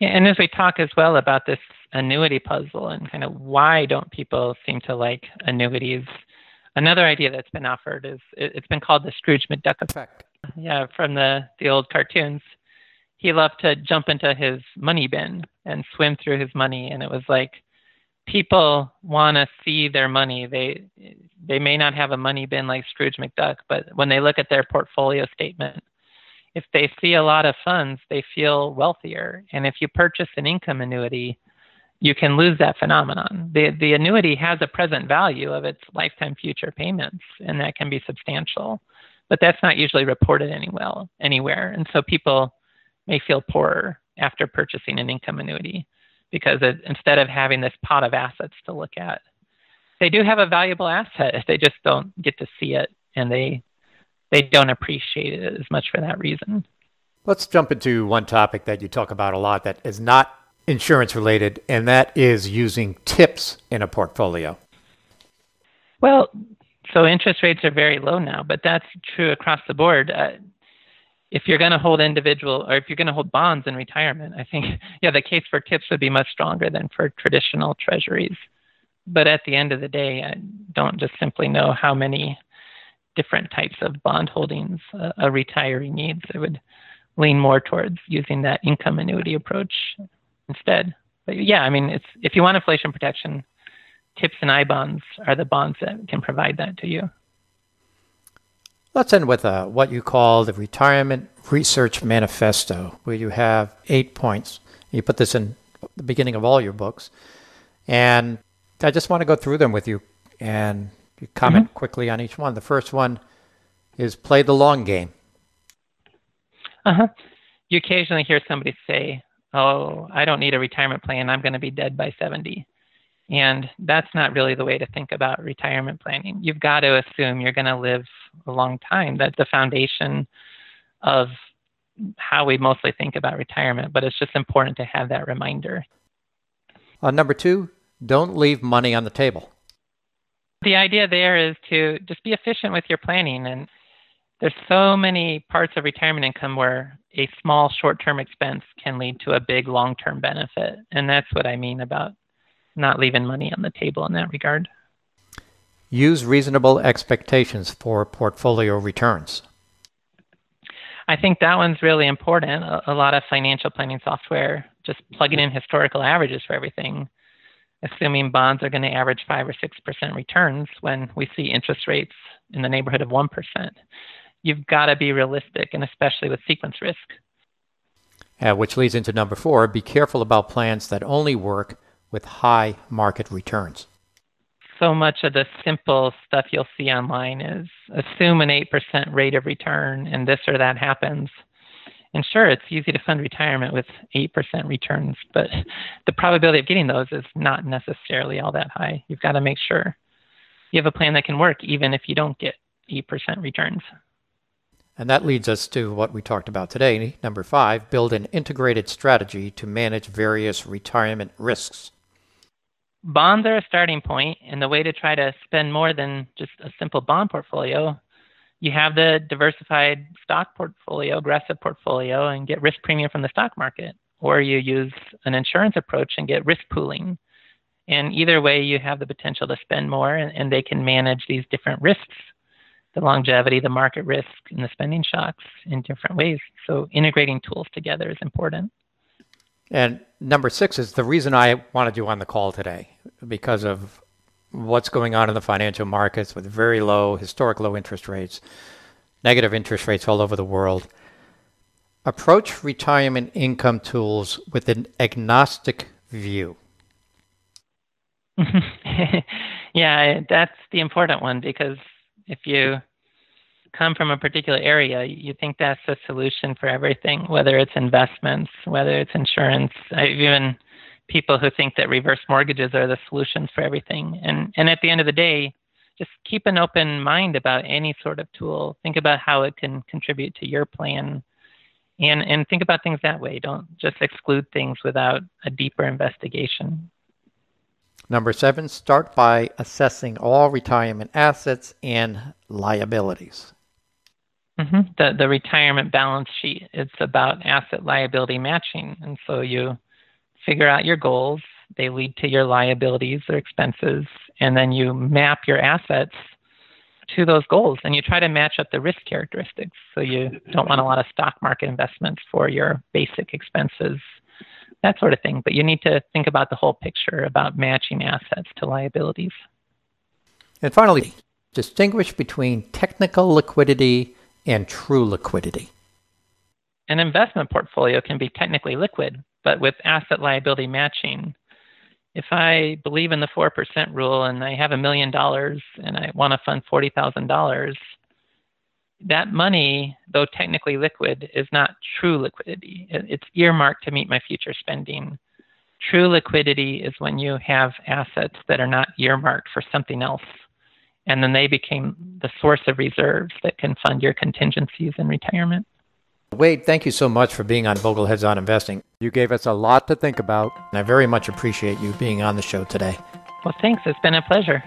Yeah, and as we talk as well about this annuity puzzle and kind of why don't people seem to like annuities, another idea that's been offered is it's been called the Scrooge McDuck effect. Yeah, from the the old cartoons. He loved to jump into his money bin and swim through his money and it was like people want to see their money. They they may not have a money bin like Scrooge McDuck but when they look at their portfolio statement if they see a lot of funds they feel wealthier and if you purchase an income annuity you can lose that phenomenon the the annuity has a present value of its lifetime future payments and that can be substantial but that's not usually reported anywhere anywhere and so people may feel poorer after purchasing an income annuity because it, instead of having this pot of assets to look at, they do have a valuable asset. They just don't get to see it and they they don't appreciate it as much for that reason. Let's jump into one topic that you talk about a lot that is not insurance related, and that is using TIPS in a portfolio. Well, so interest rates are very low now, but that's true across the board. Uh, if you're going to hold individual or if you're going to hold bonds in retirement, I think, yeah, the case for TIPS would be much stronger than for traditional treasuries. But at the end of the day, I don't just simply know how many different types of bond holdings a, retiree needs. I would lean more towards using that income annuity approach instead. But yeah, I mean, it's if you want inflation protection, TIPS and I bonds are the bonds that can provide that to you. Let's end with uh, what you call the Retirement Research Manifesto, where you have eight points. You put this in the beginning of all your books. And I just want to go through them with you and you comment mm-hmm. quickly on each one. The first one is play the long game. Uh huh. You occasionally hear somebody say, Oh, I don't need a retirement plan. I'm going to be dead by 70. And that's not really the way to think about retirement planning. You've got to assume you're going to live a long time. That's the foundation of how we mostly think about retirement, but it's just important to have that reminder. Uh, number two, don't leave money on the table. The idea there is to just be efficient with your planning. And there's so many parts of retirement income where a small short term expense can lead to a big long term benefit. And that's what I mean about not leaving money on the table in that regard. Use reasonable expectations for portfolio returns. I think that one's really important. A, a, lot of financial planning software just plugging in historical averages for everything, assuming bonds are going to average 5 or 6% returns when we see interest rates in the neighborhood of 1%. You've got to be realistic, and especially with sequence risk. Uh, which leads into number four be careful about plans that only work with high market returns? So much of the simple stuff you'll see online is assume an 8% rate of return and this or that happens. And sure, it's easy to fund retirement with 8% returns, but the probability of getting those is not necessarily all that high. You've got to make sure you have a plan that can work even if you don't get 8% returns. And that leads us to what we talked about today. Number five, build an integrated strategy to manage various retirement risks bonds are a starting point, and the way to try to spend more than just a simple bond portfolio, you have the diversified stock portfolio, aggressive portfolio, and get risk premium from the stock market, or you use an insurance approach and get risk pooling. And either way, you have the potential to spend more, and, and they can manage these different risks the longevity, the market risk, and the spending shocks in different ways. So integrating tools together is important. And number six is the reason I wanted you on the call today because of what's going on in the financial markets with very low, historic low interest rates, negative interest rates all over the world. Approach retirement income tools with an agnostic view. yeah, that's the important one because if you come from a particular area, you think that's the solution for everything, whether it's investments, whether it's insurance, even people who think that reverse mortgages are the solutions for everything. And and at the end of the day, just keep an open mind about any sort of tool. Think about how it can contribute to your plan. And and think about things that way. Don't just exclude things without a deeper investigation. Number seven, start by assessing all retirement assets and liabilities. Mm-hmm. The, the retirement balance sheet, it's about asset liability matching. And so you figure out your goals, they lead to your liabilities or expenses, and then you map your assets to those goals and you try to match up the risk characteristics. So you don't want a lot of stock market investments for your basic expenses that sort of thing. But you need to think about the whole picture about matching assets to liabilities. And finally, distinguish between technical liquidity and true liquidity. An investment portfolio can be technically liquid, but with asset liability matching, if I believe in the 4% rule and I have a million dollars and I want to fund $40,000, that money, though technically liquid, is not true liquidity. It's earmarked to meet my future spending. True liquidity is when you have assets that are not earmarked for something else, and then they became the source of reserves that can fund your contingencies in retirement. Wade, thank you so much for being on Bogleheads on Investing. You gave us a lot to think about, and I very much appreciate you being on the show today. Well, thanks. It's been a pleasure.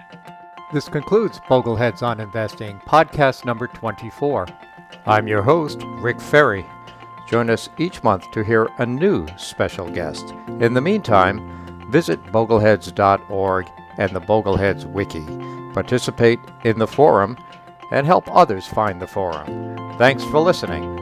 This concludes Bogleheads on Investing, podcast number 24. I'm your host, Rick Ferri. Join us each month to hear a new special guest. In the meantime, visit bogleheads.org and the Bogleheads Wiki. Participate in the forum and help others find the forum. Thanks for listening.